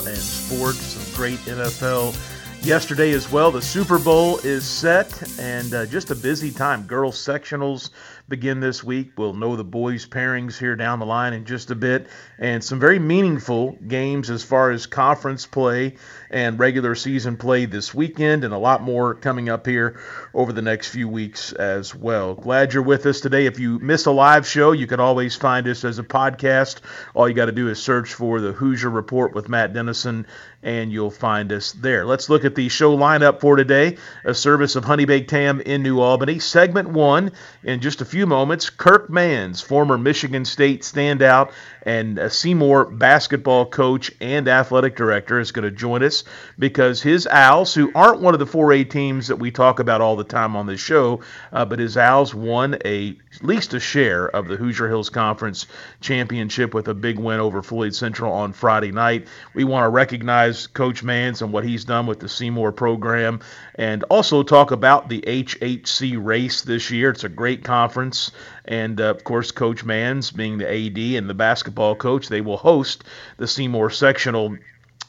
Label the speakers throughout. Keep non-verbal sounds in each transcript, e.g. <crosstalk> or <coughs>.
Speaker 1: and sports. Some great NFL yesterday as well. The Super Bowl is set and uh, just a busy time. Girls sectionals begin this week. We'll know the boys' pairings here down the line in just a bit, and some very meaningful games as far as conference play and regular season play this weekend, and a lot more coming up here over the next few weeks as well. Glad you're with us today. If you miss a live show, you can always find us as a podcast. All you got to do is search for the Hoosier Report with Matt Dennison and you'll find us there. Let's look at the show lineup for today. A service of Honey Baked Ham in New Albany. Segment one in just a few moments. Kirk Manns, former Michigan State standout and Seymour basketball coach and athletic director, is going to join us because his Owls, who aren't one of the 4A teams that we talk about all the time on this show, uh, but his Owls won a least a share of the Hoosier Hills Conference championship with a big win over Floyd Central on Friday night. We want to recognize Coach Manns and what he's done with the Seymour program and also talk about the HHC race this year. It's a great conference. And uh, of course, Coach Manns, being the AD and the basketball coach, they will host the Seymour sectional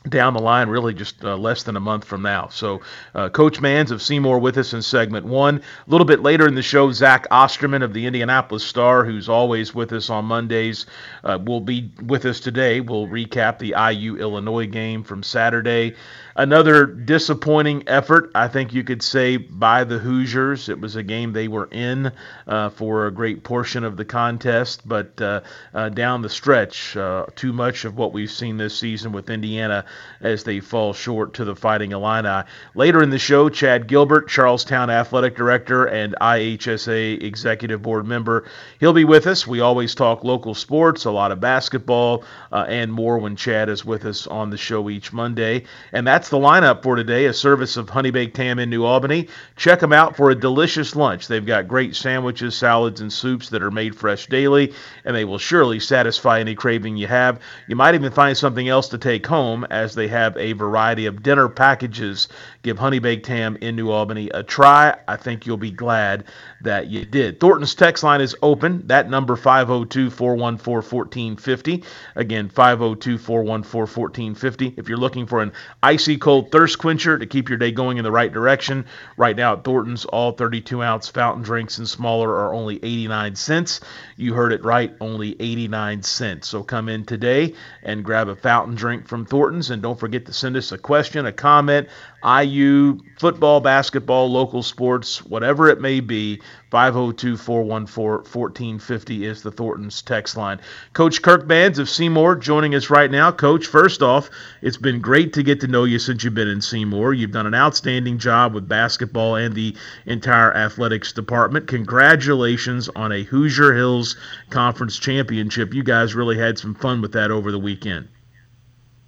Speaker 1: down the line, really just uh, less than a month from now. So, uh, Coach Manns of Seymour with us in segment one. A little bit later in the show, Zach Osterman of the Indianapolis Star, who's always with us on Mondays, uh, will be with us today. We'll recap the IU Illinois game from Saturday. Another disappointing effort, I think you could say, by the Hoosiers. It was a game they were in uh, for a great portion of the contest, but uh, uh, down the stretch, too much of what we've seen this season with Indiana as they fall short to the Fighting Illini. Later in the show, Chad Gilbert, Charlestown Athletic Director and IHSAA Executive Board member, he'll be with us. We always talk local sports, a lot of basketball, uh, and more when Chad is with us on the show each Monday. And that's the lineup for today, a service of Honey Baked Ham in New Albany. Check them out for a delicious lunch. They've got great sandwiches, salads, and soups that are made fresh daily, and they will surely satisfy any craving you have. You might even find something else to take home as they have a variety of dinner packages. Give Honey Baked Ham in New Albany a try. I think you'll be glad that you did. Thornton's text line is open. That number 502 414 1450. Again, 502 414 1450. If you're looking for an icy cold thirst quencher to keep your day going in the right direction. Right now at Thornton's, all 32 ounce fountain drinks and smaller are only 89 cents. You heard it right, only 89 cents. So come in today and grab a fountain drink from Thornton's. And don't forget to send us a question, a comment, IU, football, basketball, local sports, whatever it may be. 502 414 1450 is the Thornton's text line. Coach Kirk Manns of Seymour joining us right now. Coach, first off, it's been great to get to know you since you've been in Seymour. You've done an outstanding job with basketball and the entire athletics department. Congratulations on a Hoosier Hills Conference championship. You guys really had some fun with that over the weekend.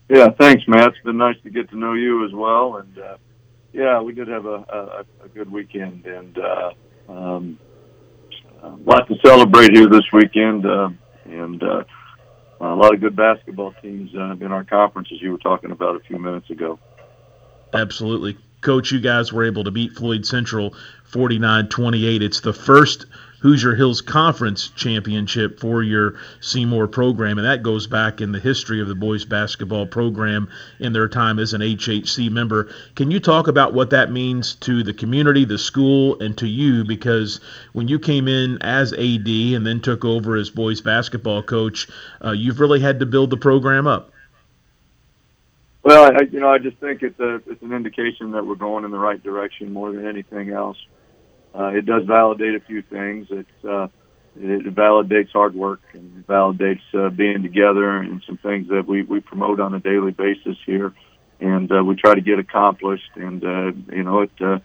Speaker 2: Yeah, thanks, Matt. It's been nice to get to know you as well. And uh, yeah, we did have a, a, a good weekend and uh, um, a lot to celebrate here this weekend. Uh, and uh, a lot of good basketball teams uh, in our conference, as you were talking about a few minutes ago.
Speaker 1: Absolutely. Coach, you guys were able to beat Floyd Central 49 28. It's the first Hoosier Hills Conference Championship for your Seymour program, and that goes back in the history of the boys basketball program in their time as an HHC member. Can you talk about what that means to the community, the school, and to you? Because when you came in as AD and then took over as boys basketball coach, uh, you've really had to build the program up.
Speaker 2: Well, I, you know, I just think it's a it's an indication that we're going in the right direction more than anything else uh, it does validate a few things. It's uh, it validates hard work and it validates uh, being together and some things that we we promote on a daily basis here, and uh, we try to get accomplished. And uh, you know it. Uh,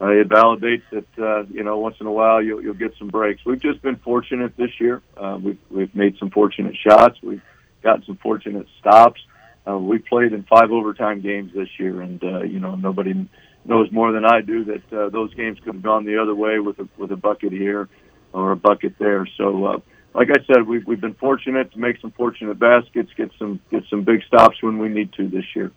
Speaker 2: uh, it validates that uh, you know once in a while you'll you'll get some breaks. We've just been fortunate this year. Uh, we've we've made some fortunate shots. We've gotten some fortunate stops. Uh, we played in five overtime games this year, and uh, you know nobody knows more than I do that uh, those games could have gone the other way with a with a bucket here or a bucket there. So, uh, like I said, we've we've been fortunate to make some fortunate baskets, get some get some big stops when we need to this year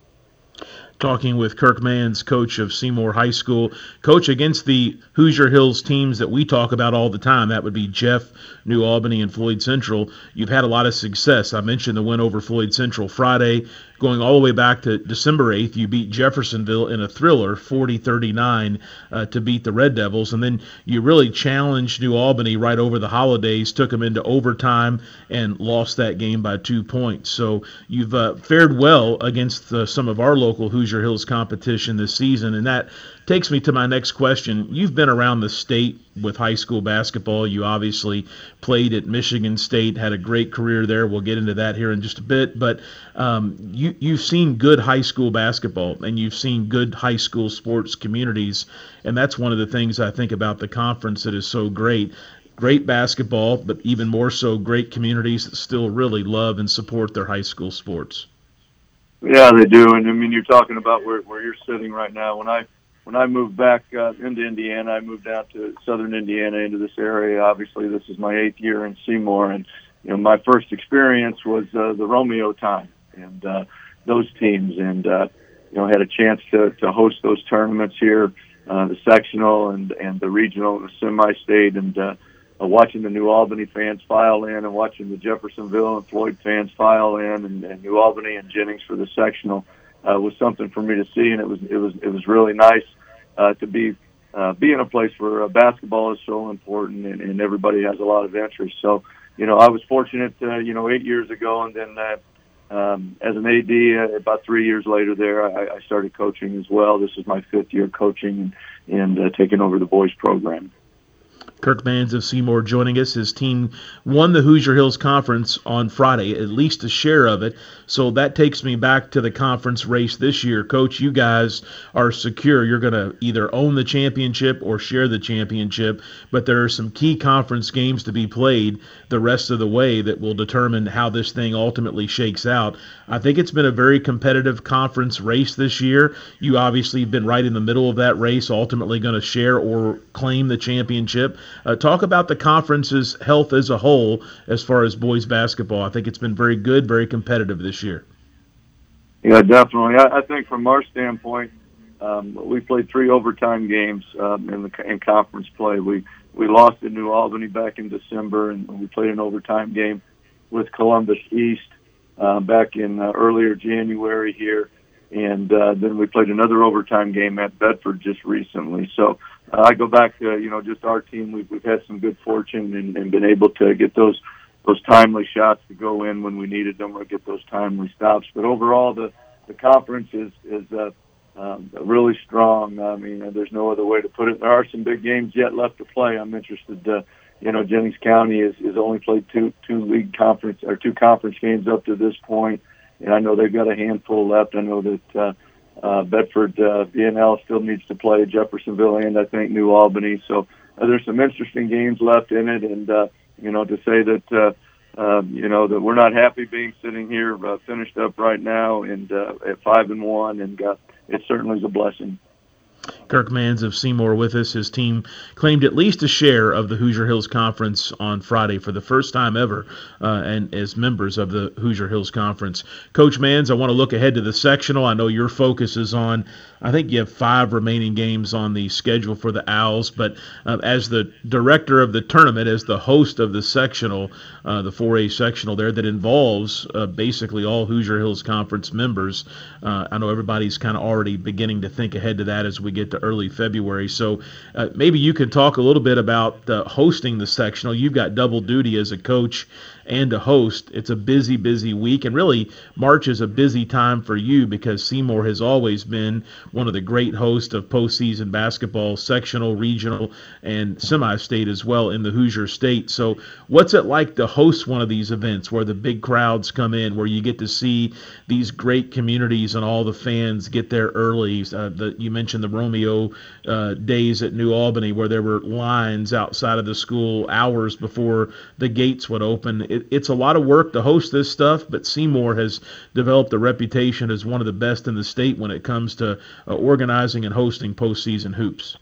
Speaker 1: talking with Kirk Manns, coach of Seymour High School, coach against the Hoosier Hills teams that we talk about all the time. That would be Jeff, New Albany, and Floyd Central. You've had a lot of success. I mentioned the win over Floyd Central Friday. Going all the way back to December 8th, you beat Jeffersonville in a thriller, 40-39, uh, to beat the Red Devils, and then you really challenged New Albany right over the holidays, took them into overtime, and lost that game by two points. So you've uh, fared well against uh, some of our local Hoosier Hills competition this season, and that takes me to my next question. You've been around the state with high school basketball. You obviously played at Michigan State, had a great career there. We'll get into that here in just a bit. But um, you, you've seen good high school basketball and you've seen good high school sports communities. And that's one of the things I think about the conference that is so great. Great basketball, but even more so, great communities that still really love and support their high school sports.
Speaker 2: Yeah, they do. And I mean, you're talking about where, where you're sitting right now. When I when I moved back uh, into Indiana, I moved out to southern Indiana into this area. Obviously, this is my eighth year in Seymour, and you know my first experience was uh, the Romeo time and uh, those teams, and uh, you know had a chance to to host those tournaments here, uh, the sectional and and the regional the semi-state, and uh, watching the New Albany fans file in, and watching the Jeffersonville and Floyd fans file in, and, and New Albany and Jennings for the sectional uh, was something for me to see, and it was it was it was really nice uh, to be uh, be in a place where uh, basketball is so important and, and everybody has a lot of interest. So, you know, I was fortunate, uh, you know, eight years ago, and then uh, um, as an AD, uh, about three years later, there I, I started coaching as well. This is my fifth year coaching and, and uh, taking over the boys program.
Speaker 1: Kirk Manns of Seymour joining us. His team won the Hoosier Hills Conference on Friday, at least a share of it. So that takes me back to the conference race this year. Coach, you guys are secure. You're going to either own the championship or share the championship, but there are some key conference games to be played the rest of the way that will determine how this thing ultimately shakes out. I think it's been a very competitive conference race this year. You obviously have been right in the middle of that race, ultimately going to share or claim the championship. Uh, talk about the conference's health as a whole as far as boys basketball. I think it's been very good, very competitive this year.
Speaker 2: Yeah, definitely. I, I think from our standpoint, um, we played three overtime games um, in the in conference play. We we lost in New Albany back in December, and we played an overtime game with Columbus East uh, back in uh, earlier January here, and uh, then we played another overtime game at Bedford just recently. So uh, I go back to you know just our team. We've we've had some good fortune and, and been able to get those those timely shots to go in when we needed them or get those timely stops. But overall, the the conference is is uh, um, really strong. I mean, uh, there's no other way to put it. There are some big games yet left to play. I'm interested. To, you know, Jennings County is is only played two two league conference or two conference games up to this point, and I know they've got a handful left. I know that. Uh, uh, Bedford uh, BNL still needs to play Jeffersonville and I think New Albany. So uh, there's some interesting games left in it, and uh, you know to say that uh, uh, you know that we're not happy being sitting here uh, finished up right now and uh, at five and one, and uh, it certainly is a blessing.
Speaker 1: Kirk Manns of Seymour with us. His team claimed at least a share of the Hoosier Hills Conference on Friday for the first time ever, uh, and as members of the Hoosier Hills Conference. Coach Manns, I want to look ahead to the sectional. I know your focus is on I think you have five remaining games on the schedule for the Owls. But uh, as the director of the tournament, as the host of the sectional, uh, the 4A sectional there, that involves uh, basically all Hoosier Hills Conference members, uh, I know everybody's kind of already beginning to think ahead to that as we get to early February. So uh, maybe you can talk a little bit about uh, hosting the sectional. You've got double duty as a coach and a host. It's a busy, busy week, and really March is a busy time for you because Seymour has always been one of the great hosts of postseason basketball, sectional, regional, and semi-state as well in the Hoosier State. So, what's it like to host one of these events where the big crowds come in, where you get to see these great communities and all the fans get there early? Uh, the, you mentioned the Romeo uh, days at New Albany, where there were lines outside of the school hours before the gates would open it, it's a lot of work to host this stuff, but Seymour has developed a reputation as one of the best in the state when it comes to uh, organizing and hosting postseason hoops.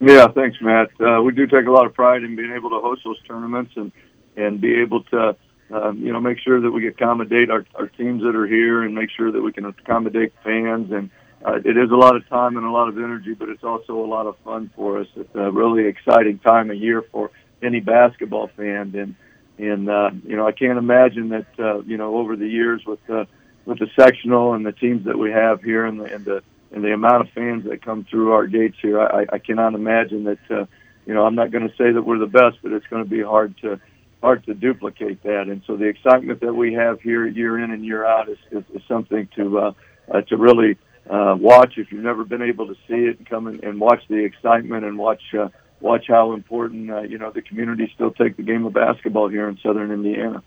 Speaker 2: Yeah, thanks, Matt. Uh, we do take a lot of pride in being able to host those tournaments and and be able to, um, you know, make sure that we accommodate our, our teams that are here and make sure that we can accommodate fans. And uh, it is a lot of time and a lot of energy, but it's also a lot of fun for us. It's a really exciting time of year for any basketball fan, and and uh, you know I can't imagine that uh, you know over the years with uh, with the sectional and the teams that we have here and the and the and the amount of fans that come through our gates here, I, I cannot imagine that. Uh, you know, I'm not going to say that we're the best, but it's going to be hard to hard to duplicate that. And so the excitement that we have here year in and year out is is, is something to uh, uh, to really uh, watch. If you've never been able to see it, and come and, and watch the excitement and watch. Uh, watch how important uh, you know the community still take the game of basketball here in Southern Indiana.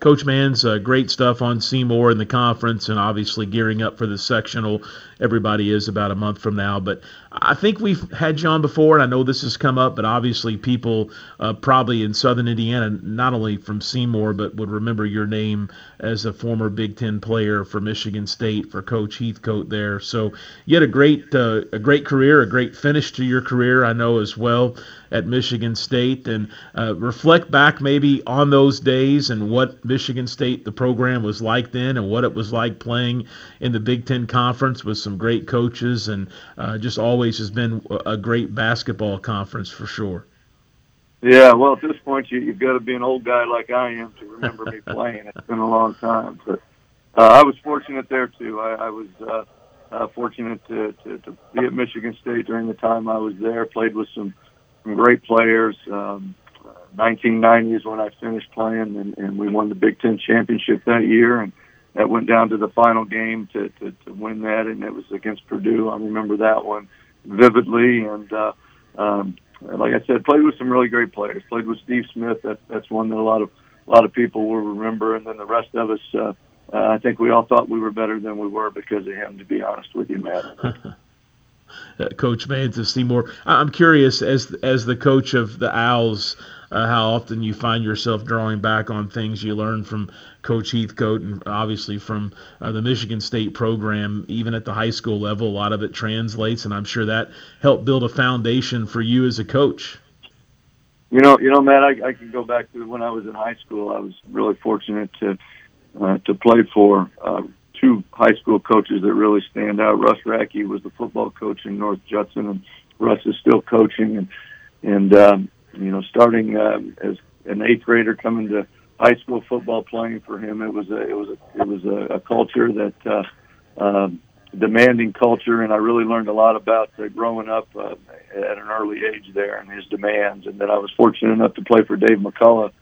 Speaker 1: Coach Manns, uh, great stuff on Seymour in the conference, and obviously gearing up for the sectional. Everybody is about a month from now, but I think we've had John before, and I know this has come up, but obviously people uh, probably in Southern Indiana, not only from Seymour, but would remember your name as a former Big Ten player for Michigan State for Coach Heathcote there. So you had a great uh, a great career, a great finish to your career, I know as well at Michigan State, and uh, reflect back maybe on those days and what Michigan State the program was like then, and what it was like playing in the Big Ten Conference with some great coaches, and uh, just always has been a great basketball conference for sure.
Speaker 2: Yeah, well, at this point, you, you've got to be an old guy like I am to remember me <laughs> playing. It's been a long time, but uh, I was fortunate there too. I, I was uh, uh, fortunate to, to, to be at Michigan State during the time I was there. Played with some some great players. Um, 1990 is when I finished playing, and, and we won the Big Ten championship that year, and that went down to the final game to, to, to win that, and it was against Purdue. I remember that one vividly, and uh, um, like I said, played with some really great players. Played with Steve Smith. That, that's one that a lot of a lot of people will remember, and then the rest of us. Uh, uh, I think we all thought we were better than we were because of him. To be honest with you, Matt. <laughs>
Speaker 1: uh, Coach Manns Seymour. I'm curious, as as the coach of the Owls, uh, how often you find yourself drawing back on things you learned from Coach Heathcote and obviously from uh, the Michigan State program, even at the high school level. A lot of it translates, and I'm sure that helped build a foundation for you as a coach.
Speaker 2: You know, you know, Matt, I, I can go back to when I was in high school. I was really fortunate to uh, to play for. Uh, two high school coaches that really stand out. Russ Radke was the football coach in North Judson, and Russ is still coaching. And and um, you know, starting um, as an eighth grader coming to high school football playing for him, it was a it was a it was a, a culture that uh, um, demanding culture, and I really learned a lot about uh, growing up uh, at an early age there and his demands. And then I was fortunate enough to play for Dave McCullough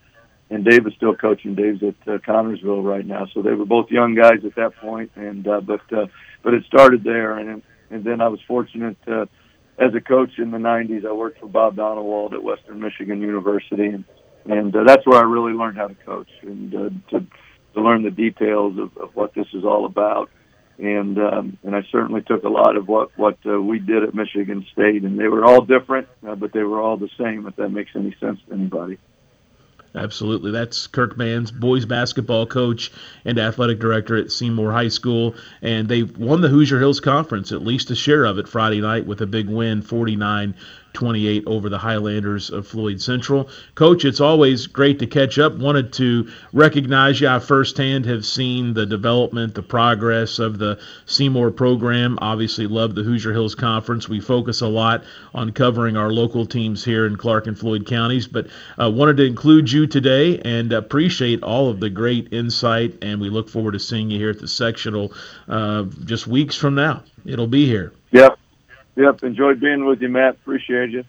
Speaker 2: and Dave is still coaching. Dave's at uh, Connersville right now, so they were both young guys at that point. And uh, but uh, but it started there, and and then I was fortunate uh, as a coach in the '90s. I worked for Bob Donewald at Western Michigan University, and and uh, that's where I really learned how to coach and uh, to to learn the details of, of what this is all about. And um, and I certainly took a lot of what what uh, we did at Michigan State, and they were all different, uh, but they were all the same. If that makes any sense to anybody.
Speaker 1: Absolutely. That's Kirk Manns, boys basketball coach and athletic director at Seymour High School. And they won the Hoosier Hills Conference, at least a share of it Friday night with a big win, 49 28 over the Highlanders of Floyd Central. Coach, it's always great to catch up. Wanted to recognize you. I firsthand have seen the development, the progress of the Seymour program. Obviously, love the Hoosier Hills Conference. We focus a lot on covering our local teams here in Clark and Floyd counties, but uh, wanted to include you today and appreciate all of the great insight. And we look forward to seeing you here at the sectional uh, just weeks from now. It'll be here.
Speaker 2: Yep. Yep, enjoyed being with you, Matt. Appreciate you.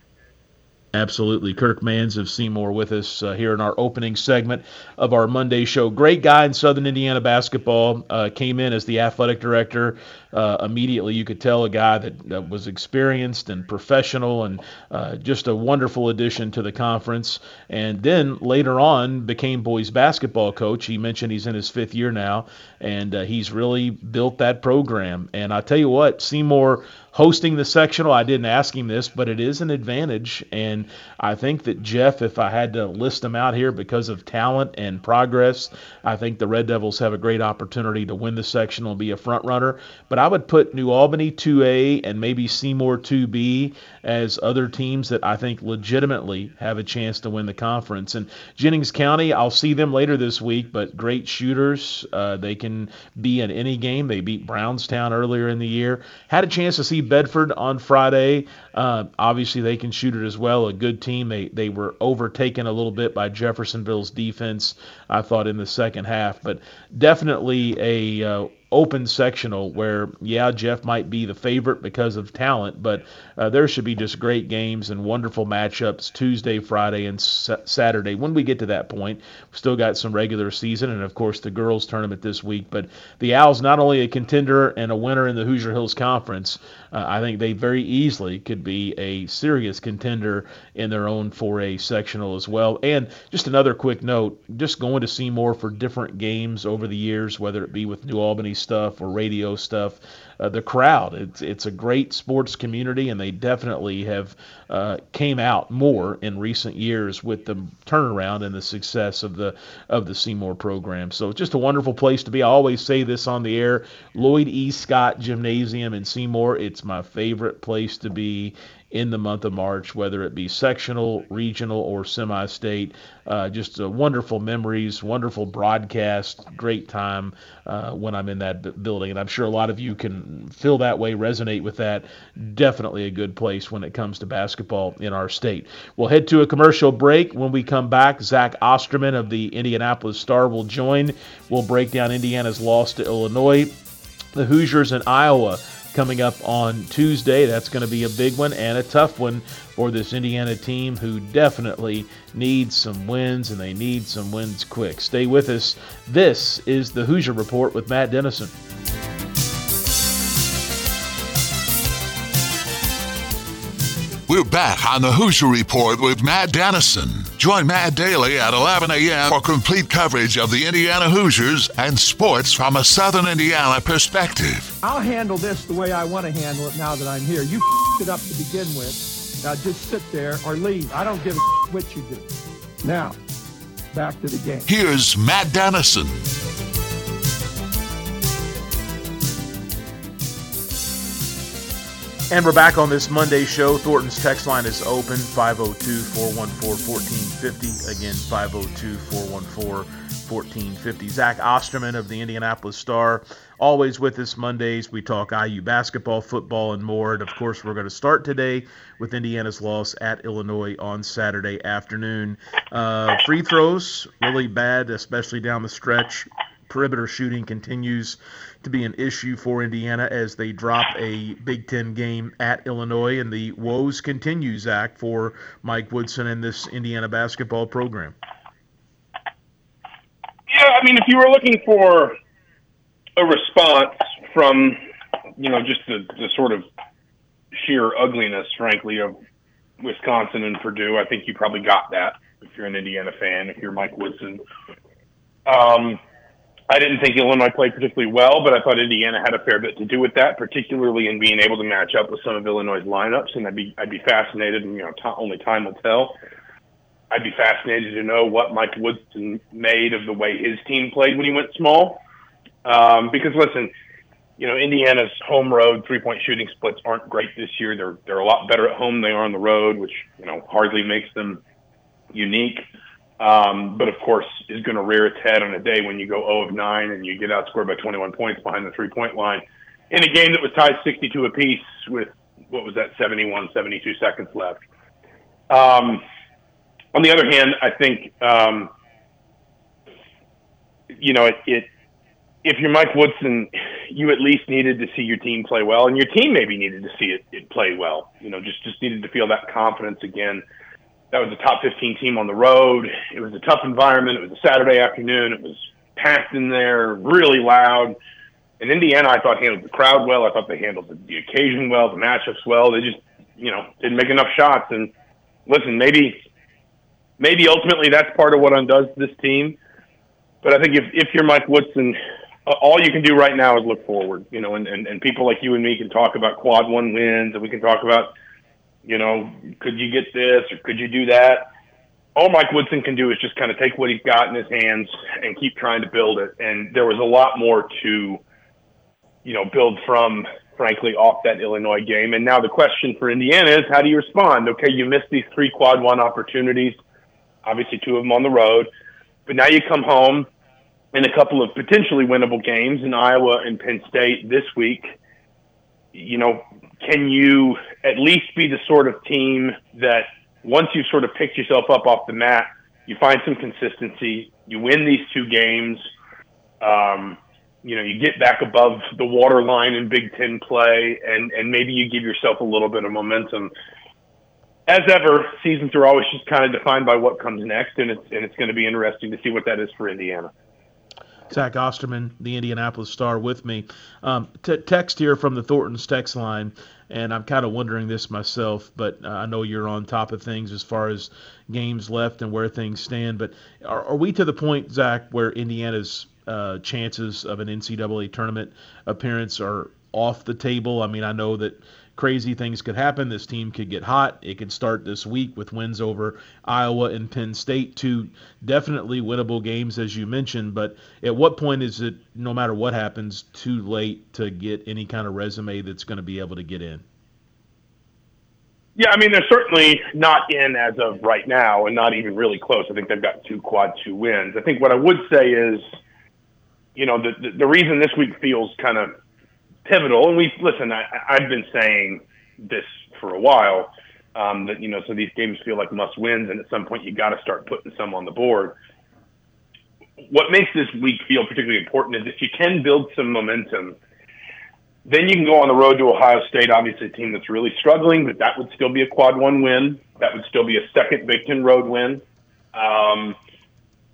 Speaker 1: Absolutely. Kirk Manns of Seymour with us uh, here in our opening segment of our Monday show. Great guy in Southern Indiana basketball. Uh, came in as the athletic director. Uh, immediately, you could tell a guy that, that was experienced and professional and uh, just a wonderful addition to the conference. And then later on, became boys basketball coach. He mentioned he's in his fifth year now, and uh, he's really built that program. And I tell you what, Seymour hosting the sectional. I didn't ask him this, but it is an advantage. And I think that Jeff, if I had to list them out here because of talent and progress, I think the Red Devils have a great opportunity to win the sectional and be a front runner. But I would put New Albany 2A and maybe Seymour 2B as other teams that I think legitimately have a chance to win the conference. And Jennings County, I'll see them later this week, but great shooters. Uh, they can be in any game. They beat Brownstown earlier in the year. Had a chance to see Bedford on Friday. Uh, obviously, they can shoot it as well. A good team. They they were overtaken a little bit by Jeffersonville's defense. I thought in the second half, but definitely a uh, open sectional where, yeah, Jeff might be the favorite because of talent, but uh, there should be just great games and wonderful matchups Tuesday, Friday, and Saturday. When we get to that point, we've still got some regular season and, of course, the girls' tournament this week. But the Owls, not only a contender and a winner in the Hoosier Hills Conference, uh, I think they very easily could be a serious contender in their own 4A sectional as well. And just another quick note just going to Seymour for different games over the years, whether it be with New Albany stuff or radio stuff uh, the crowd. It's it's a great sports community, and they definitely have uh, came out more in recent years with the turnaround and the success of the of the Seymour program. So it's just a wonderful place to be. I always say this on the air: Lloyd E. Scott Gymnasium in Seymour. It's my favorite place to be in the month of March, whether it be sectional, regional, or semi state. Uh, just uh, wonderful memories, wonderful broadcast, great time uh, when I'm in that b- building. And I'm sure a lot of you can feel that way, resonate with that. Definitely a good place when it comes to basketball in our state. We'll head to a commercial break. When we come back, Zach Osterman of the Indianapolis Star will join. We'll break down Indiana's loss to Illinois, the Hoosiers in Iowa coming up on Tuesday. That's going to be a big one and a tough one for this Indiana team who definitely needs some wins and they need some wins quick. Stay with us. This is the Hoosier Report with Matt Dennison.
Speaker 3: We're back on the Hoosier Report with Matt Dennison. Join Matt daily at 11 a.m. for complete coverage of the Indiana Hoosiers and sports from a Southern Indiana perspective.
Speaker 4: I'll handle this the way I want to handle it now that I'm here. You <laughs> it up to begin with. Now just sit there or leave. I don't give a <laughs> what you do. Now, back to the game.
Speaker 3: Here's Matt Dennison.
Speaker 1: And we're back on this Monday show. Thornton's text line is open 502 414 1450. Again, 502 414 1450. Zach Osterman of the Indianapolis Star, always with us Mondays. We talk IU basketball, football, and more. And of course, we're going to start today with Indiana's loss at Illinois on Saturday afternoon. Uh, free throws, really bad, especially down the stretch. Perimeter shooting continues to be an issue for Indiana as they drop a Big Ten game at Illinois, and the woes continue, Zach, for Mike Woodson and this Indiana basketball program.
Speaker 5: Yeah, I mean, if you were looking for a response from, you know, just the, the sort of sheer ugliness, frankly, of Wisconsin and Purdue, I think you probably got that if you're an Indiana fan, if you're Mike Woodson. Um, I didn't think Illinois played particularly well, but I thought Indiana had a fair bit to do with that, particularly in being able to match up with some of Illinois' lineups. And I'd be I'd be fascinated, and you know, t- only time will tell. I'd be fascinated to know what Mike Woodson made of the way his team played when he went small. Um, because listen, you know, Indiana's home road three point shooting splits aren't great this year. They're they're a lot better at home than they are on the road, which you know hardly makes them unique. Um, but of course, is going to rear its head on a day when you go 0 of 9 and you get outscored by 21 points behind the three point line in a game that was tied 62 apiece with what was that 71, 72 seconds left. Um, on the other hand, I think um, you know it, it. If you're Mike Woodson, you at least needed to see your team play well, and your team maybe needed to see it, it play well. You know, just just needed to feel that confidence again that was a top 15 team on the road. It was a tough environment. It was a Saturday afternoon. It was packed in there, really loud. And Indiana, I thought handled the crowd well. I thought they handled the, the occasion well, the matchups well. They just, you know, didn't make enough shots. And listen, maybe, maybe ultimately that's part of what undoes this team. But I think if if you're Mike Woodson, all you can do right now is look forward. You know, and, and, and people like you and me can talk about quad one wins, and we can talk about you know, could you get this or could you do that? All Mike Woodson can do is just kind of take what he's got in his hands and keep trying to build it. And there was a lot more to, you know, build from, frankly, off that Illinois game. And now the question for Indiana is how do you respond? Okay, you missed these three quad one opportunities, obviously two of them on the road, but now you come home in a couple of potentially winnable games in Iowa and Penn State this week you know, can you at least be the sort of team that once you've sort of picked yourself up off the mat, you find some consistency, you win these two games, um, you know, you get back above the waterline in Big Ten play, and and maybe you give yourself a little bit of momentum. As ever, seasons are always just kind of defined by what comes next, and it's and it's going to be interesting to see what that is for Indiana.
Speaker 1: Zach Osterman, the Indianapolis Star, with me. Um, t- text here from the Thornton's text line, and I'm kind of wondering this myself, but uh, I know you're on top of things as far as games left and where things stand. But are, are we to the point, Zach, where Indiana's uh, chances of an NCAA tournament appearance are off the table? I mean, I know that crazy things could happen. This team could get hot. It could start this week with wins over Iowa and Penn State, two definitely winnable games, as you mentioned. But at what point is it, no matter what happens, too late to get any kind of resume that's going to be able to get in?
Speaker 5: Yeah, I mean, they're certainly not in as of right now and not even really close. I think they've got two quad two wins. I think what I would say is, you know, the, the, the reason this week feels kind of pivotal. And we listen. I, I've been saying this for a while um, that you know, so these games feel like must wins, and at some point you got to start putting some on the board. What makes this week feel particularly important is if you can build some momentum, then you can go on the road to Ohio State. Obviously, a team that's really struggling, but that would still be a quad one win. That would still be a second Big Ten road win. Um,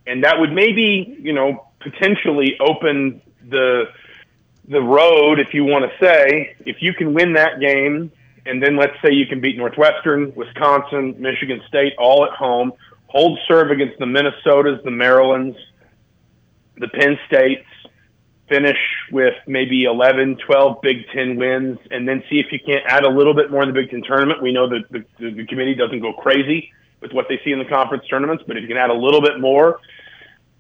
Speaker 5: and that would maybe, you know, potentially open the the road, if you want to say, if you can win that game, and then let's say you can beat Northwestern, Wisconsin, Michigan State all at home, hold serve against the Minnesotas, the Marylands, the Penn States, finish with maybe 11, 12 Big Ten wins, and then see if you can't add a little bit more in the Big Ten tournament. We know that the, the, the committee doesn't go crazy with what they see in the conference tournaments, but if you can add a little bit more,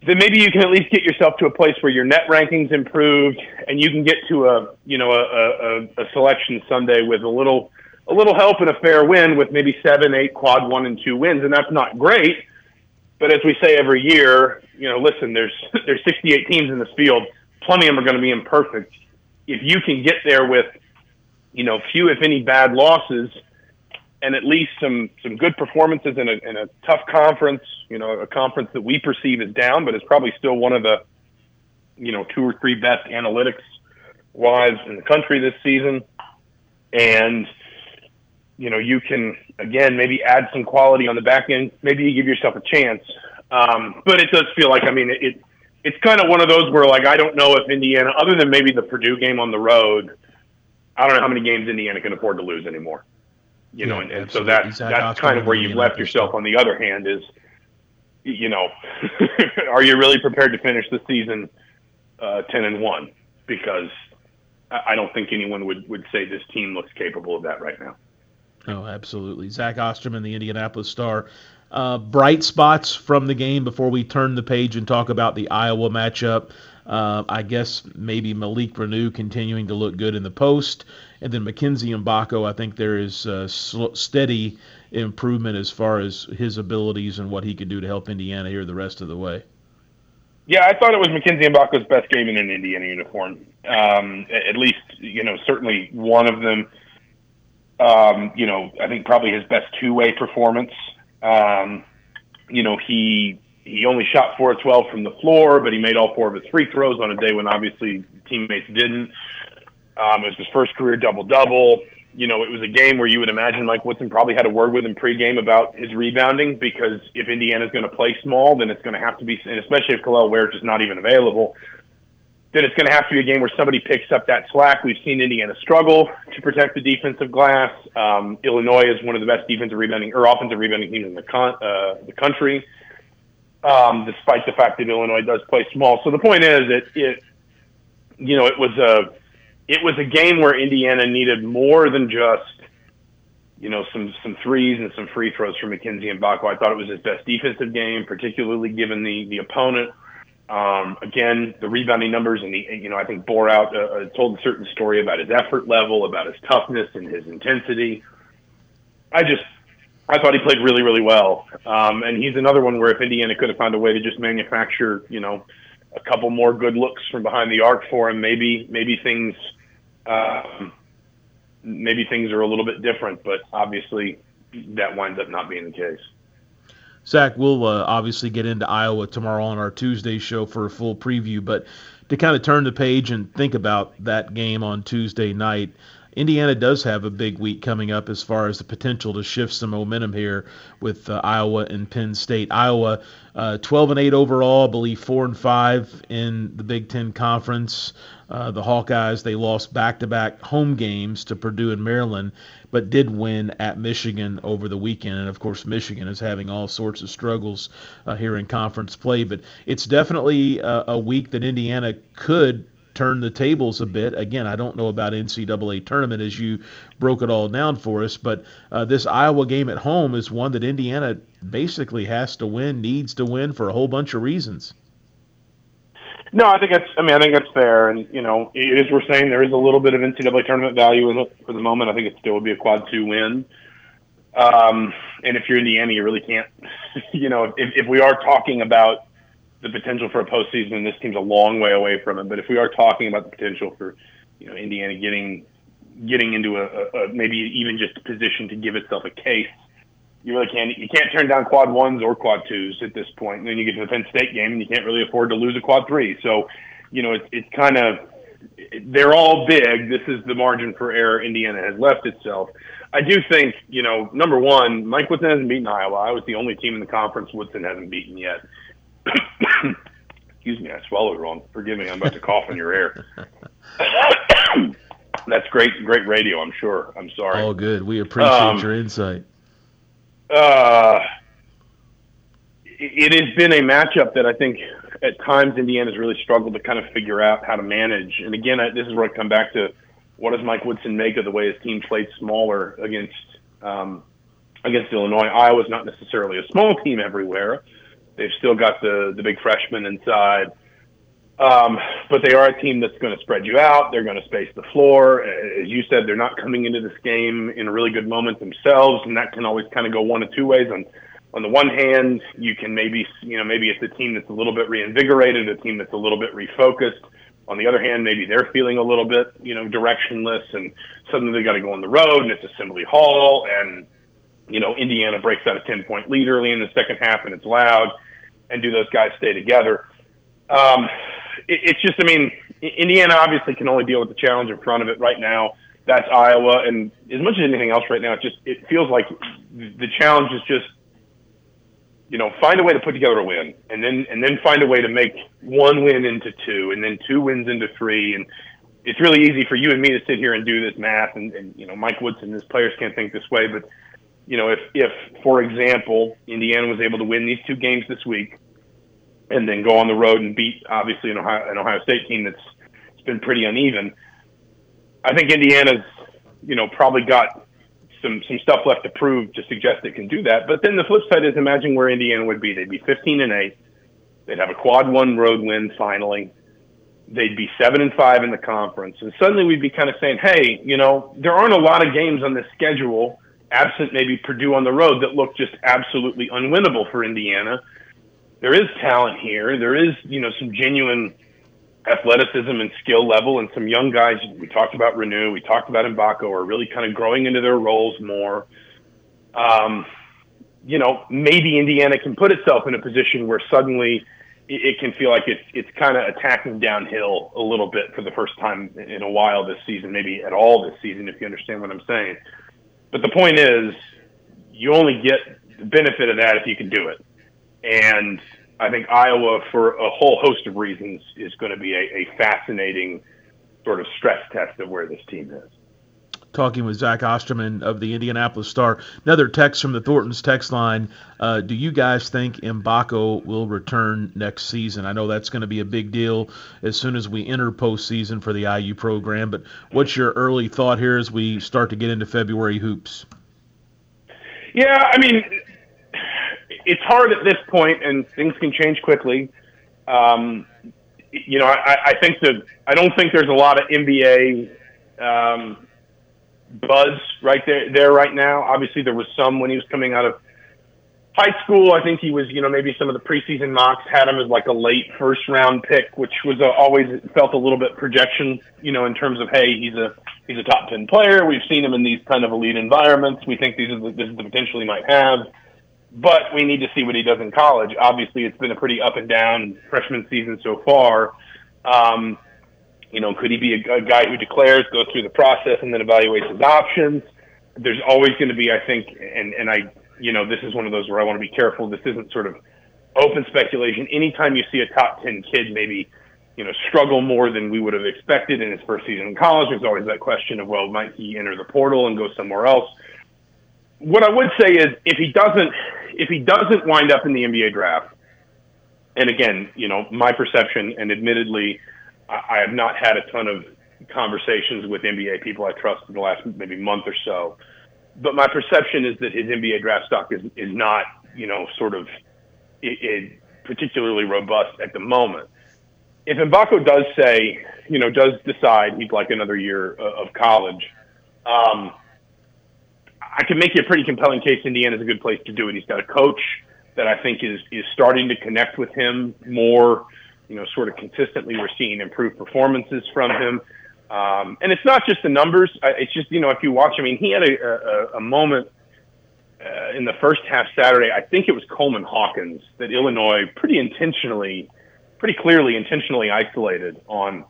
Speaker 5: then maybe you can at least get yourself to a place where your net rankings improved and you can get to a you know a, a, a selection Sunday with a little a little help and a fair win with maybe seven, eight quad one and two wins, and that's not great. But as we say every year, you know, listen, there's <laughs> there's 68 teams in this field. Plenty of them are going to be imperfect. If you can get there with, you know, few if any bad losses, and at least some some good performances in a in a tough conference. You know, a conference that we perceive as down, but it's probably still one of the you know two or three best analytics wise in the country this season. And you know, you can again maybe add some quality on the back end. Maybe you give yourself a chance. Um, but it does feel like I mean it, it it's kind of one of those where like I don't know if Indiana, other than maybe the Purdue game on the road, I don't know how many games Indiana can afford to lose anymore you know, and, and so that that's kind of where you've left yourself. On the other hand, is you know, <laughs> are you really prepared to finish the season uh, ten and one? Because I don't think anyone would would say this team looks capable of that right now.
Speaker 1: Oh, absolutely. Zach Osterman, the Indianapolis Star. Uh, bright spots from the game before we turn the page and talk about the Iowa matchup. Uh, I guess maybe Malik Reneau continuing to look good in the post. And then Mackenzie Mgbako, I think there is uh, steady improvement as far as his abilities and what he can do to help Indiana here the rest of the way.
Speaker 5: Yeah, I thought it was Mackenzie Mgbako's best game in an Indiana uniform. Um, at least, you know, certainly one of them. Um, you know, I think probably his best two-way performance. Um, you know, he he only shot four of 12 from the floor, but he made all four of his free throws on a day when obviously teammates didn't. Um, it was his first career double double. You know, it was a game where you would imagine Mike Woodson probably had a word with him pregame about his rebounding because if Indiana's going to play small, then it's going to have to be, and especially if Kel'el Ware is not even available, then it's going to have to be a game where somebody picks up that slack. We've seen Indiana struggle to protect the defensive glass. Um, Illinois is one of the best defensive rebounding or offensive rebounding teams in the con- uh, the country um, despite the fact that Illinois does play small. So the point is that it, you know, it was a, it was a game where Indiana needed more than just, you know, some some threes and some free throws from Mackenzie Mgbako. I thought it was his best defensive game, particularly given the the opponent. Um, again, the rebounding numbers and the, you know, I think bore out, uh, uh told a certain story about his effort level, about his toughness and his intensity. I just, I thought he played really, really well. Um, and he's another one where if Indiana could have found a way to just manufacture, you know, a couple more good looks from behind the arc for him, maybe maybe things, um, maybe things are a little bit different, but obviously that winds up not being the case.
Speaker 1: Zach, we'll uh, obviously get into Iowa tomorrow on our Tuesday show for a full preview, but to kind of turn the page and think about that game on Tuesday night, Indiana does have a big week coming up as far as the potential to shift some momentum here with uh, Iowa and Penn State. Iowa, uh, 12 and 8 overall, I believe 4 and 5 in the Big Ten Conference. Uh, the Hawkeyes they lost back-to-back home games to Purdue and Maryland, but did win at Michigan over the weekend. And of course, Michigan is having all sorts of struggles uh, here in conference play. But it's definitely a, a week that Indiana could turn the tables a bit. Again, I don't know about NCAA tournament as you broke it all down for us, but uh, this Iowa game at home is one that Indiana basically has to win, needs to win for a whole bunch of reasons.
Speaker 5: No, I think that's. I mean, I think that's fair, and you know, as we're saying, there is a little bit of NCAA tournament value in it for the moment. I think it still would be a quad two win. Um, and if you're Indiana, you really can't. <laughs> You know, if, if we are talking about the potential for a postseason, and this team's a long way away from it. But if we are talking about the potential for, you know, Indiana getting getting into a, a, a maybe even just a position to give itself a case, you really can't you can't turn down quad ones or quad twos at this point. And then you get to the Penn State game, and you can't really afford to lose a quad three. So, you know, it's it's kind of they're all big. This is the margin for error Indiana has left itself. I do think, you know, number one, Mike Woodson hasn't beaten Iowa. Iowa's the only team in the conference Woodson hasn't beaten yet. <coughs> Excuse me, I swallowed wrong. Forgive me, I'm about to cough in your ear. <coughs> That's great, great radio. I'm sure. I'm sorry.
Speaker 1: Oh, good. We appreciate um, your insight.
Speaker 5: Uh, it has been a matchup that I think at times Indiana's really struggled to kind of figure out how to manage. And again, this is where I come back to what does Mike Woodson make of the way his team played smaller against um, against Illinois? Iowa's not necessarily a small team everywhere, They've still got the the big freshman inside. Um, but they are a team that's going to spread you out. They're going to space the floor. As you said, they're not coming into this game in a really good moment themselves, and that can always kind of go one of two ways. On on the one hand, you can maybe you know maybe it's a team that's a little bit reinvigorated, a team that's a little bit refocused. On the other hand, maybe they're feeling a little bit you know directionless, and suddenly they got to go on the road, and it's Assembly Hall, and you know Indiana breaks out a ten point lead early in the second half, and it's loud and do those guys stay together? Um, it, it's just, I mean, Indiana obviously can only deal with the challenge in front of it right now. That's Iowa, and as much as anything else right now, it just it feels like the challenge is just you know find a way to put together a win, and then and then find a way to make one win into two, and then two wins into three, and it's really easy for you and me to sit here and do this math, and, and you know Mike Woodson, his players can't think this way, but you know, if, if, for example, Indiana was able to win these two games this week and then go on the road and beat, obviously, an Ohio, an Ohio State team that's it's been pretty uneven, I think Indiana's, you know, probably got some, some stuff left to prove to suggest it can do that. But then the flip side is imagine where Indiana would be. They'd be 15 and 8. They'd have a quad one road win finally. They'd be seven and five in the conference. And suddenly we'd be kind of saying, hey, you know, there aren't a lot of games on this schedule absent maybe Purdue on the road, that looked just absolutely unwinnable for Indiana. There is talent here. There is, you know, some genuine athleticism and skill level, and some young guys. We talked about Reneau, we talked about Mgbako, are really kind of growing into their roles more. Um, you know, maybe Indiana can put itself in a position where suddenly it can feel like it's it's kind of attacking downhill a little bit for the first time in a while this season, maybe at all this season, if you understand what I'm saying. But the point is, you only get the benefit of that if you can do it. And I think Iowa, for a whole host of reasons, is going to be a, a fascinating sort of stress test of where this team is
Speaker 1: talking with Zach Osterman of the Indianapolis Star. Another text from the Thornton's text line. Uh, do you guys think Mgbako will return next season? I know that's going to be a big deal as soon as we enter postseason for the IU program, but what's your early thought here as we start to get into February hoops?
Speaker 5: Yeah, I mean, it's hard at this point, and things can change quickly. Um, you know, I, I think that I don't think there's a lot of NBA um, buzz right there there right now. Obviously, there was some when he was coming out of high school, I think he was, you know, maybe some of the preseason mocks had him as like a late first round pick, which was uh, always felt a little bit projection, you know, in terms of hey, he's a he's a top ten player. We've seen him in these kind of elite environments. We think these are the, this is the potential he might have, but we need to see what he does in college. Obviously, it's been a pretty up and down freshman season so far. Um, you know, could he be a, a guy who declares, goes through the process, and then evaluates his options? There's always going to be, I think, and and I you know, this is one of those where I want to be careful. This isn't sort of open speculation. Anytime you see a top 10 kid maybe, you know, struggle more than we would have expected in his first season in college, there's always that question of, well, might he enter the portal and go somewhere else? What I would say is if he doesn't, if he doesn't wind up in the NBA draft, and again, you know, my perception, and admittedly, I, I have not had a ton of conversations with NBA people I trust in the last maybe month or so but my perception is that his NBA draft stock is is not you know sort of it, it particularly robust at the moment. If Mgbako does say you know does decide he'd like another year of college, um, I can make you a pretty compelling case. Indiana's a good place to do it. He's got a coach that I think is is starting to connect with him more. You know, sort of consistently, we're seeing improved performances from him. Um, and it's not just the numbers. It's just you know if you watch. I mean, he had a, a, a moment uh, in the first half Saturday. I think it was Coleman Hawkins that Illinois pretty intentionally, pretty clearly intentionally isolated on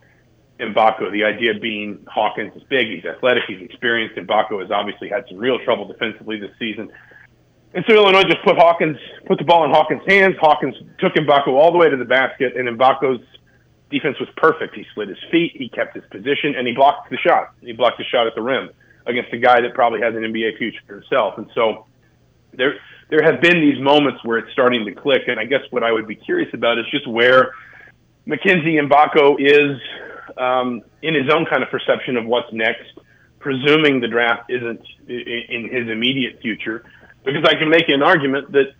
Speaker 5: Mgbako. The idea being Hawkins is big, he's athletic, he's experienced. Mgbako has obviously had some real trouble defensively this season. And so Illinois just put Hawkins, put the ball in Hawkins' hands. Hawkins took Mgbako all the way to the basket, and Mgbako's defense was perfect. He slid his feet, he kept his position, and he blocked the shot. He blocked the shot at the rim against a guy that probably has an NBA future himself. And so there there have been these moments where it's starting to click. And I guess what I would be curious about is just where Mackenzie Mgbako is um, in his own kind of perception of what's next, presuming the draft isn't in his immediate future. Because I can make an argument that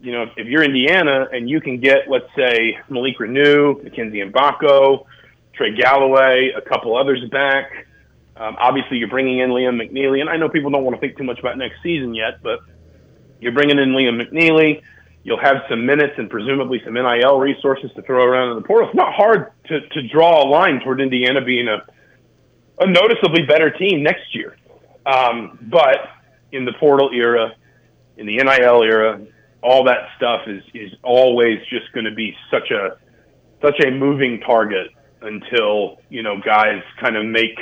Speaker 5: you know, if you're Indiana and you can get, let's say, Malik Reneau, Mackenzie Mgbako, Trey Galloway, a couple others back. Um, obviously, you're bringing in Liam McNeeley, and I know people don't want to think too much about next season yet, but you're bringing in Liam McNeeley. You'll have some minutes and presumably some NIL resources to throw around in the portal. It's not hard to, to draw a line toward Indiana being a, a noticeably better team next year. Um, but in the portal era, in the NIL era, all that stuff is is always just going to be such a such a moving target until you know guys kind of make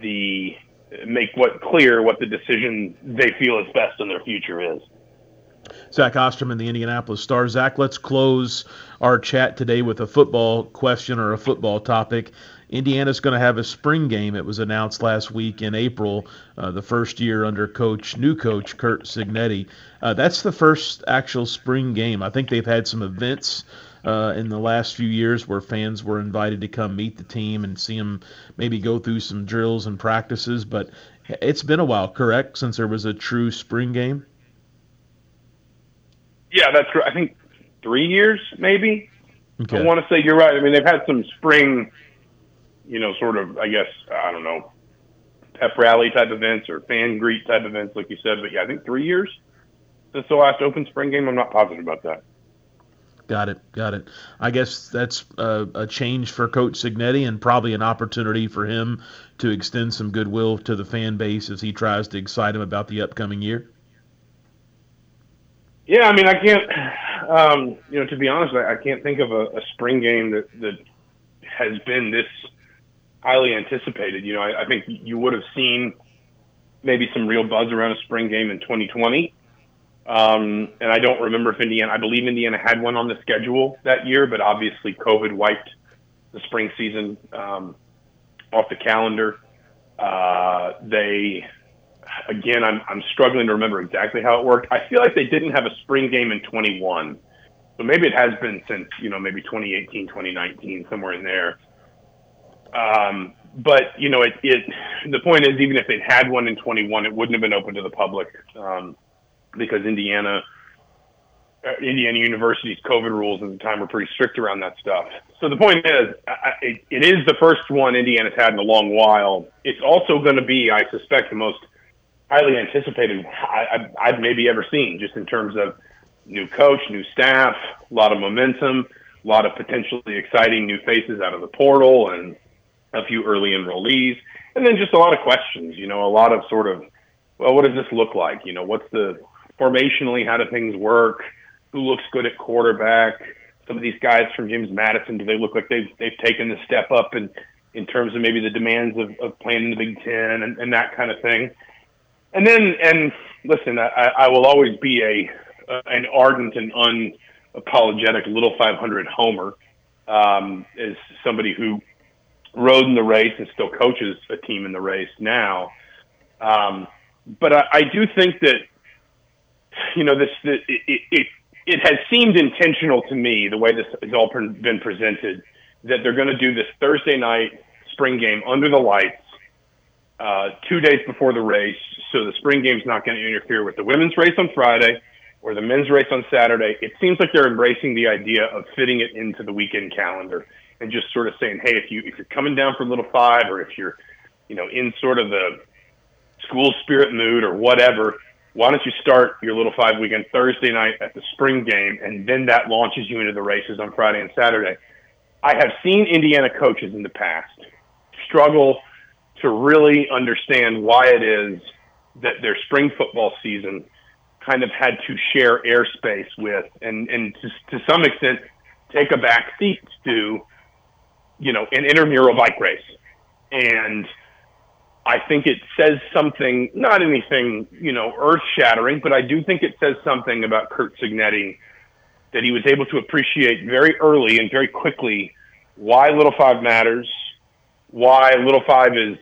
Speaker 5: the make what clear what the decision they feel is best in their future is.
Speaker 1: Zach Ostrom Osterman, the Indianapolis Star. Zach, let's close our chat today with a football question or a football topic. Indiana's going to have a spring game. It was announced last week in April, uh, the first year under coach, new coach Kurt Cignetti. Uh, that's the first actual spring game. I think they've had some events uh, in the last few years where fans were invited to come meet the team and see them maybe go through some drills and practices. But it's been a while, correct, since there was a true spring game.
Speaker 5: Yeah, that's. I think three years, maybe.
Speaker 1: Okay.
Speaker 5: I want to say you're right. I mean, they've had some spring you know, sort of, I guess, I don't know, pep rally type events or fan greet type events, like you said. But yeah, I think three years since the last open spring game. I'm not positive about that.
Speaker 1: Got it. Got it. I guess that's a, a, change for Coach Cignetti and probably an opportunity for him to extend some goodwill to the fan base as he tries to excite them about the upcoming year.
Speaker 5: Yeah, I mean, I can't, um, you know, to be honest, I, I can't think of a, a spring game that, that has been this highly anticipated. You know, I, I think you would have seen maybe some real buzz around a spring game in 2020. Um, and I don't remember if Indiana, I believe Indiana had one on the schedule that year, but obviously COVID wiped the spring season um, off the calendar. Uh, they, again, I'm, I'm struggling to remember exactly how it worked. I feel like they didn't have a spring game in 21. So maybe it has been since, you know, maybe 2018, 2019, somewhere in there. Um, but you know, it, it the point is, even if they had one in 21, it wouldn't have been open to the public um, because Indiana, uh, Indiana University's COVID rules at the time were pretty strict around that stuff. So the point is, I, it, it is the first one Indiana's had in a long while. It's also going to be, I suspect, the most highly anticipated I, I've maybe ever seen, just in terms of new coach, new staff, a lot of momentum, a lot of potentially exciting new faces out of the portal, and a few early enrollees, and then just a lot of questions. You know, a lot of sort of, well, what does this look like? You know, what's the formationally? How do things work? Who looks good at quarterback? Some of these guys from James Madison, do they look like they've they've taken the step up in in terms of maybe the demands of, of playing in the Big Ten and, and that kind of thing? And then, and listen, I, I will always be a uh, an ardent and unapologetic little 500 homer um, as somebody who rode in the race and still coaches a team in the race now. Um, but I, I do think that you know this, it, it it has seemed intentional to me the way this has all been presented that they're going to do this Thursday night spring game under the lights uh, two days before the race, so the spring game's not going to interfere with the women's race on Friday or the men's race on Saturday. It seems like they're embracing the idea of fitting it into the weekend calendar and just sort of saying, hey, if you if you're coming down from Little Five or if you're, you know, in sort of the school spirit mood or whatever, why don't you start your Little Five weekend Thursday night at the spring game, and then that launches you into the races on Friday and Saturday. I have seen Indiana coaches in the past struggle to really understand why it is that their spring football season kind of had to share airspace with and, and to, to some extent take a back seat to, you know, an intramural bike race. And I think it says something, not anything, you know, earth shattering, but I do think it says something about Kurt Cignetti that he was able to appreciate very early and very quickly why Little Five matters, why Little Five is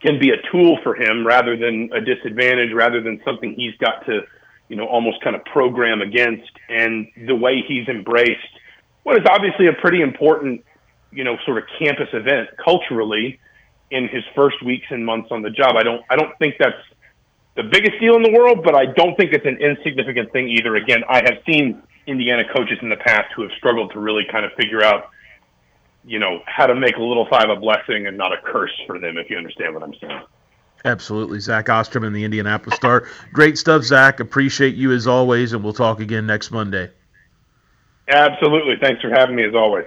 Speaker 5: can be a tool for him rather than a disadvantage, rather than something he's got to, you know, almost kind of program against. And the way he's embraced what is obviously a pretty important, you know, sort of campus event culturally in his first weeks and months on the job. I don't I don't think that's the biggest deal in the world, but I don't think it's an insignificant thing either. Again, I have seen Indiana coaches in the past who have struggled to really kind of figure out you know, how to make a little five a blessing and not a curse for them, if you understand what I'm saying.
Speaker 1: Absolutely. Zach Osterman, the Indianapolis Star. Great stuff, Zach. Appreciate you as always, and we'll talk again next Monday.
Speaker 5: Absolutely. Thanks for having me as always.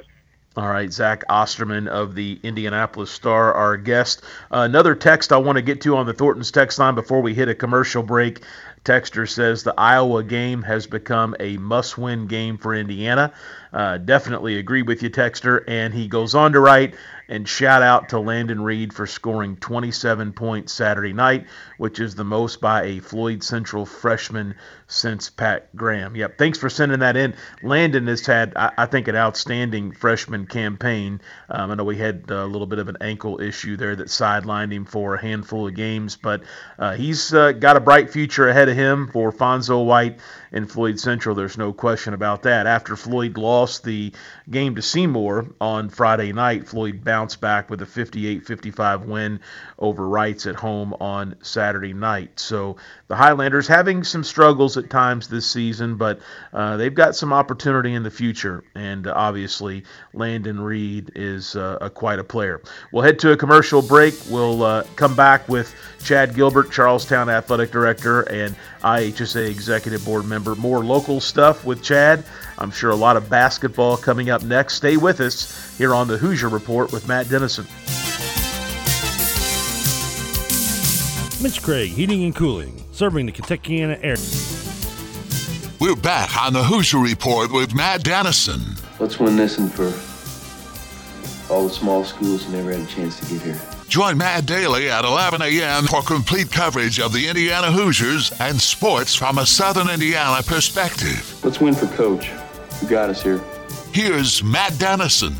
Speaker 1: All right, Zach Osterman of the Indianapolis Star, our guest. Uh, another text I want to get to on the Thornton's text line before we hit a commercial break. Texter says the Iowa game has become a must win game for Indiana. Uh, definitely agree with you, Texter. And he goes on to write, and shout out to Landon Reed for scoring 27 points Saturday night, which is the most by a Floyd Central freshman since Pat Graham. Yep, thanks for sending that in. Landon has had, I, I think, an outstanding freshman campaign. Um, I know we had a little bit of an ankle issue there that sidelined him for a handful of games, but uh, he's uh, got a bright future ahead of him for Fonzo White and Floyd Central. There's no question about that. After Floyd lost the game to Seymour on Friday night, Floyd bounced back with a 58 55 win over Reitz at home on Saturday night. So the Highlanders having some struggles at times this season, but uh, they've got some opportunity in the future. And uh, obviously, Landon Reed is uh, a, quite a player. We'll head to a commercial break. We'll uh, come back with Chad Gilbert, Charlestown Athletic Director, and IHSAA Executive Board member. More local stuff with Chad. I'm sure a lot of basketball coming up next. Stay with us here on the Hoosier Report with Matt Dennison.
Speaker 6: Mitch Craig Heating and Cooling, serving the Kentuckiana area.
Speaker 3: We're back on the Hoosier Report with Matt Dennison.
Speaker 7: Let's win this one for all the small schools who never had a chance to get here.
Speaker 3: Join Matt Daly at 11 a.m. for complete coverage of the Indiana Hoosiers and sports from a Southern Indiana perspective.
Speaker 7: Let's win for Coach, who got us here.
Speaker 3: Here's Matt Dennison.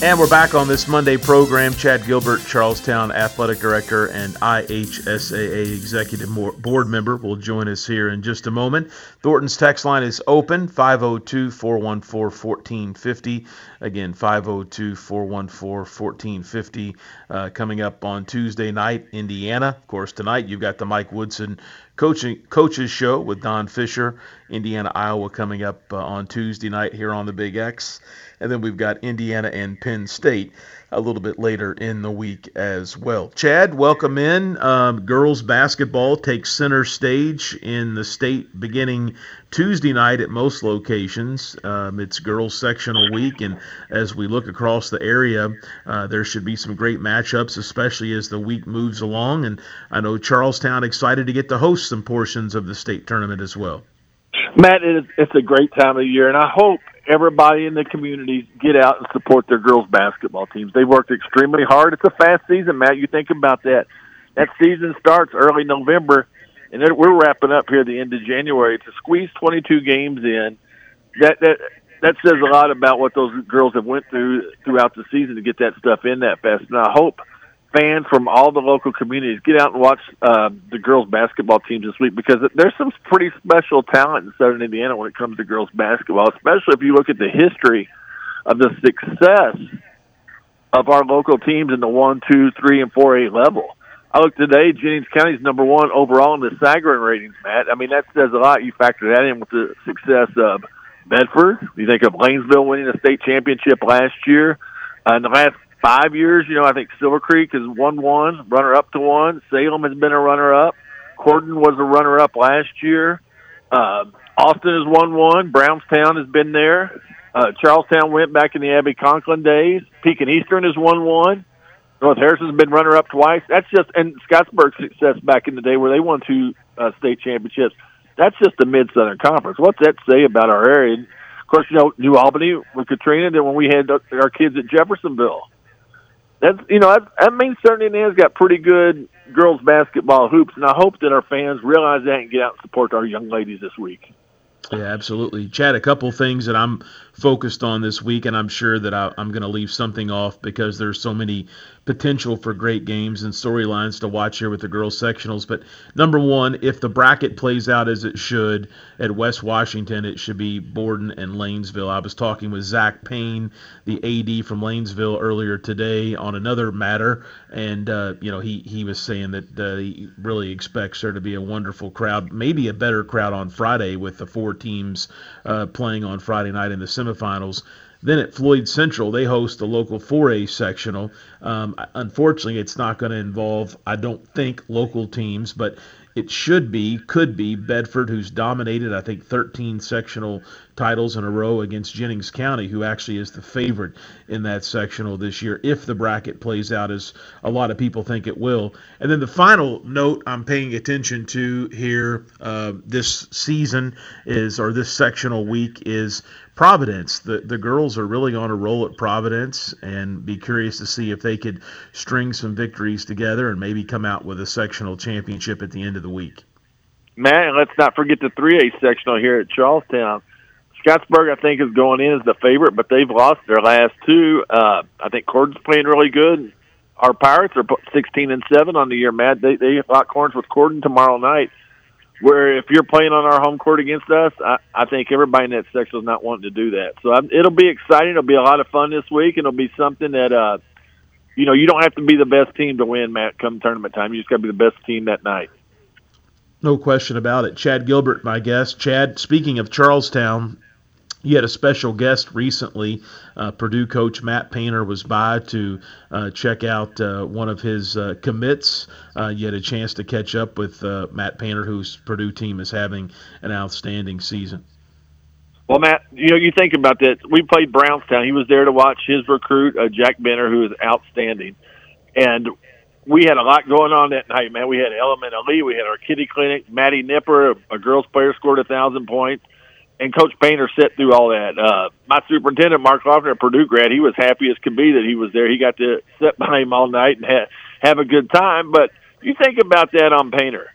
Speaker 1: And we're back on this Monday program. Chad Gilbert, Charlestown Athletic Director and IHSAA Executive Board Member, will join us here in just a moment. Thornton's text line is open 502 414 1450. Again, 502 414 1450. Uh, coming up on Tuesday night, Indiana. Of course, tonight you've got the Mike Woodson coaching coaches show with Don Fisher, Indiana Iowa coming up uh, on Tuesday night here on the Big X, and then we've got Indiana and Penn State a little bit later in the week as well. Chad, welcome in. Um, girls basketball takes center stage in the state beginning Tuesday night at most locations. Um, it's girls sectional week, and as we look across the area, uh, there should be some great matchups, especially as the week moves along. And I know Charlestown excited to get to host some portions of the state tournament as well.
Speaker 8: Matt, it is, it's a great time of year, and I hope everybody in the community get out and support their girls basketball teams. They worked extremely hard. It's a fast season, Matt. You think about that. That season starts early November, and we're wrapping up here at the end of January. To squeeze 22 games in, that that that says a lot about what those girls have went through throughout the season to get that stuff in that fast. And I hope fans from all the local communities get out and watch uh, the girls basketball teams this week because there's some pretty special talent in Southern Indiana when it comes to girls basketball, especially if you look at the history of the success of our local teams in the one, two, three, and four A level. I look today, Jennings County's number one overall in the Sagarin ratings, Matt. I mean, that says a lot. You factor that in with the success of Bedford. You think of Lanesville winning the state championship last year. Uh, in the last five years, you know, I think Silver Creek has won one, runner up to one. Salem has been a runner up. Corydon was a runner up last year. Uh, Austin has won one. Brownstown has been there. Uh, Charlestown went back in the Abby Conklin days. Pekin Eastern has won one. North Harrison's been runner up twice. That's just and Scottsburg's success back in the day where they won two uh, state championships. That's just the Mid Southern Conference. What's that say about our area? Of course, you know New Albany with Katrina. Then when we had our kids at Jeffersonville, that's you know that, that means Southern Indiana's got pretty good girls basketball hoops, and I hope that our fans realize that and get out and support our young ladies this week.
Speaker 1: Yeah, absolutely. Chad, a couple things that I'm focused on this week, and I'm sure that I, am going to leave something off because there's so many potential for great games and storylines to watch here with the girls sectionals. But number one, if the bracket plays out as it should at West Washington, it should be Borden and Lanesville. I was talking with Zach Payne, the AD from Lanesville, earlier today on another matter, and uh, you know he he was saying that uh, he really expects there to be a wonderful crowd, maybe a better crowd on Friday with the four teams uh, playing on Friday night in the semifinals. Then at Floyd Central, they host the local 4A sectional. Um, unfortunately, it's not going to involve, I don't think, local teams, but it should be, could be Bedford, who's dominated, I think, 13 sectional titles in a row against Jennings County, who actually is the favorite in that sectional this year, if the bracket plays out as a lot of people think it will. And then the final note I'm paying attention to here uh, this season is, or this sectional week, is Providence. The the girls are really on a roll at Providence, and be curious to see if they could string some victories together and maybe come out with a sectional championship at the end of the week.
Speaker 8: Man, let's not forget the 3A sectional here at Charlestown. Scottsburg, I think, is going in as the favorite, but they've lost their last two. Uh, I think Corydon's playing really good. Our Pirates are 16 and seven on the year, Matt. They they lock corns with Corydon tomorrow night where if you're playing on our home court against us, I, I think everybody in that section is not wanting to do that. So I'm, it'll be exciting. It'll be a lot of fun this week, and it'll be something that uh, you know you don't have to be the best team to win, Matt. Come tournament time, you just got to be the best team that night.
Speaker 1: No question about it. Chad Gilbert, my guest. Chad, speaking of Charlestown, you had a special guest recently. Uh, Purdue coach Matt Painter was by to uh, check out uh, one of his uh, commits. Uh, you had a chance to catch up with uh, Matt Painter, whose Purdue team is having an outstanding season.
Speaker 8: Well, Matt, you know, you think about that. We played Brownstown. He was there to watch his recruit, Jack Benter, who is outstanding. And we had a lot going on that night, man. We had Element Ali. We had our kitty clinic. Maddie Nipper, a, a girls player, scored a thousand points and Coach Painter sat through all that. Uh, my superintendent, Mark Loeffner, a Purdue grad, he was happy as could be that he was there. He got to sit by him all night and ha- have a good time. But you think about that on Painter.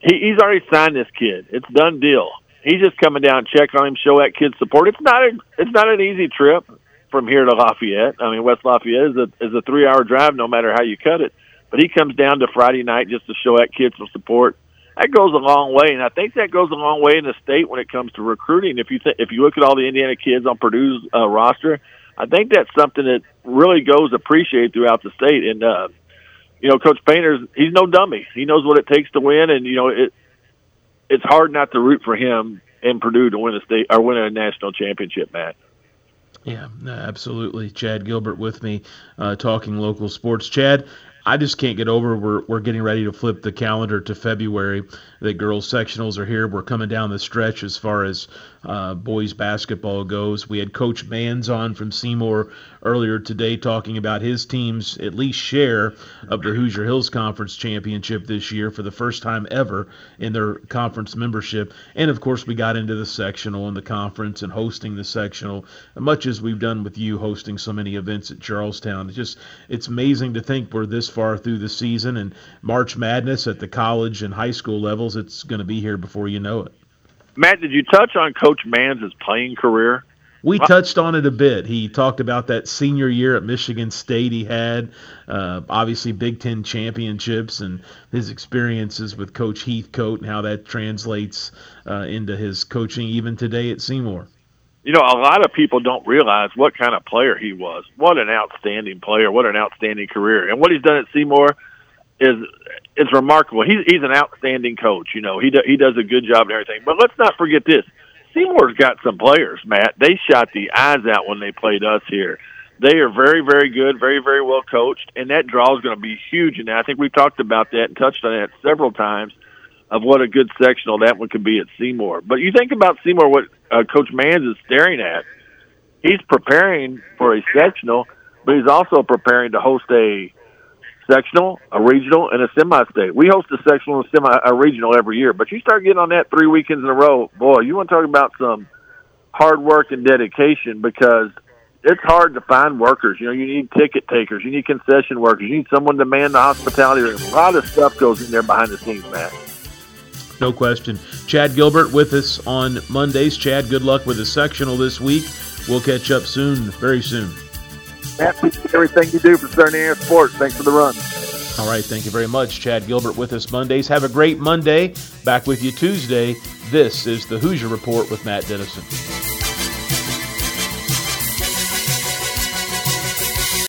Speaker 8: He, he's already signed this kid. It's done deal. He's just coming down, check on him, show that kid support. It's not a, it's not an easy trip from here to Lafayette. I mean, West Lafayette is a is a three hour drive, no matter how you cut it. But he comes down to Friday night just to show that kid some support that goes a long way, and I think that goes a long way in the state when it comes to recruiting. If you th- if you look at all the Indiana kids on Purdue's uh, roster, I think that's something that really goes appreciated throughout the state. And uh, you know, Coach Painter's he's no dummy. He knows what it takes to win, and you know it. It's hard not to root for him in Purdue to win a state or win a national championship, Matt.
Speaker 1: Yeah, absolutely. Chad Gilbert with me, uh, talking local sports. Chad, I just can't get over. We're we're getting ready to flip the calendar to February. The girls sectionals are here. We're coming down the stretch as far as uh, boys basketball goes. We had Coach Manns on from Seymour earlier today talking about his team's at least share of the Hoosier Hills Conference Championship this year for the first time ever in their conference membership. And of course, we got into the sectional and the conference and hosting the sectional, much as we've done with you hosting so many events at Charlestown. It's just it's amazing to think we're this far through the season and March Madness at the college and high school levels. It's going to be here before you know it.
Speaker 8: Matt, did you touch on Coach Manns' playing career?
Speaker 1: We touched on it a bit. He talked about that senior year at Michigan State he had, uh, obviously Big Ten championships, and his experiences with Coach Heathcote and how that translates uh, into his coaching even today at Seymour.
Speaker 8: You know, a lot of people don't realize what kind of player he was. What an outstanding player! What an outstanding career! And what he's done at Seymour is it's remarkable. He's he's an outstanding coach. You know, he do, he does a good job and everything. But let's not forget this: Seymour's got some players. Matt, they shot the eyes out when they played us here. They are very, very good, very, very well coached, and that draw is going to be huge. And I think we've talked about that and touched on that several times of what a good sectional that one could be at Seymour. But you think about Seymour, what uh, Coach Manns is staring at. He's preparing for a sectional, but he's also preparing to host a sectional, a regional, and a semi-state. We host a sectional and semi, a regional every year. But you start getting on that three weekends in a row, boy, you want to talk about some hard work and dedication because it's hard to find workers. You know, you need ticket takers, you need concession workers, you need someone to man the hospitality. A lot of stuff goes in there behind the scenes, man.
Speaker 1: No question. Chad Gilbert with us on Mondays. Chad, good luck with the sectional this week. We'll catch up soon, very soon.
Speaker 8: Matt, everything you do for Southern Air Sports. Thanks for the run.
Speaker 1: All right, thank you very much. Chad Gilbert with us Mondays. Have a great Monday. Back with you Tuesday. This is the Hoosier Report with Matt Dennison.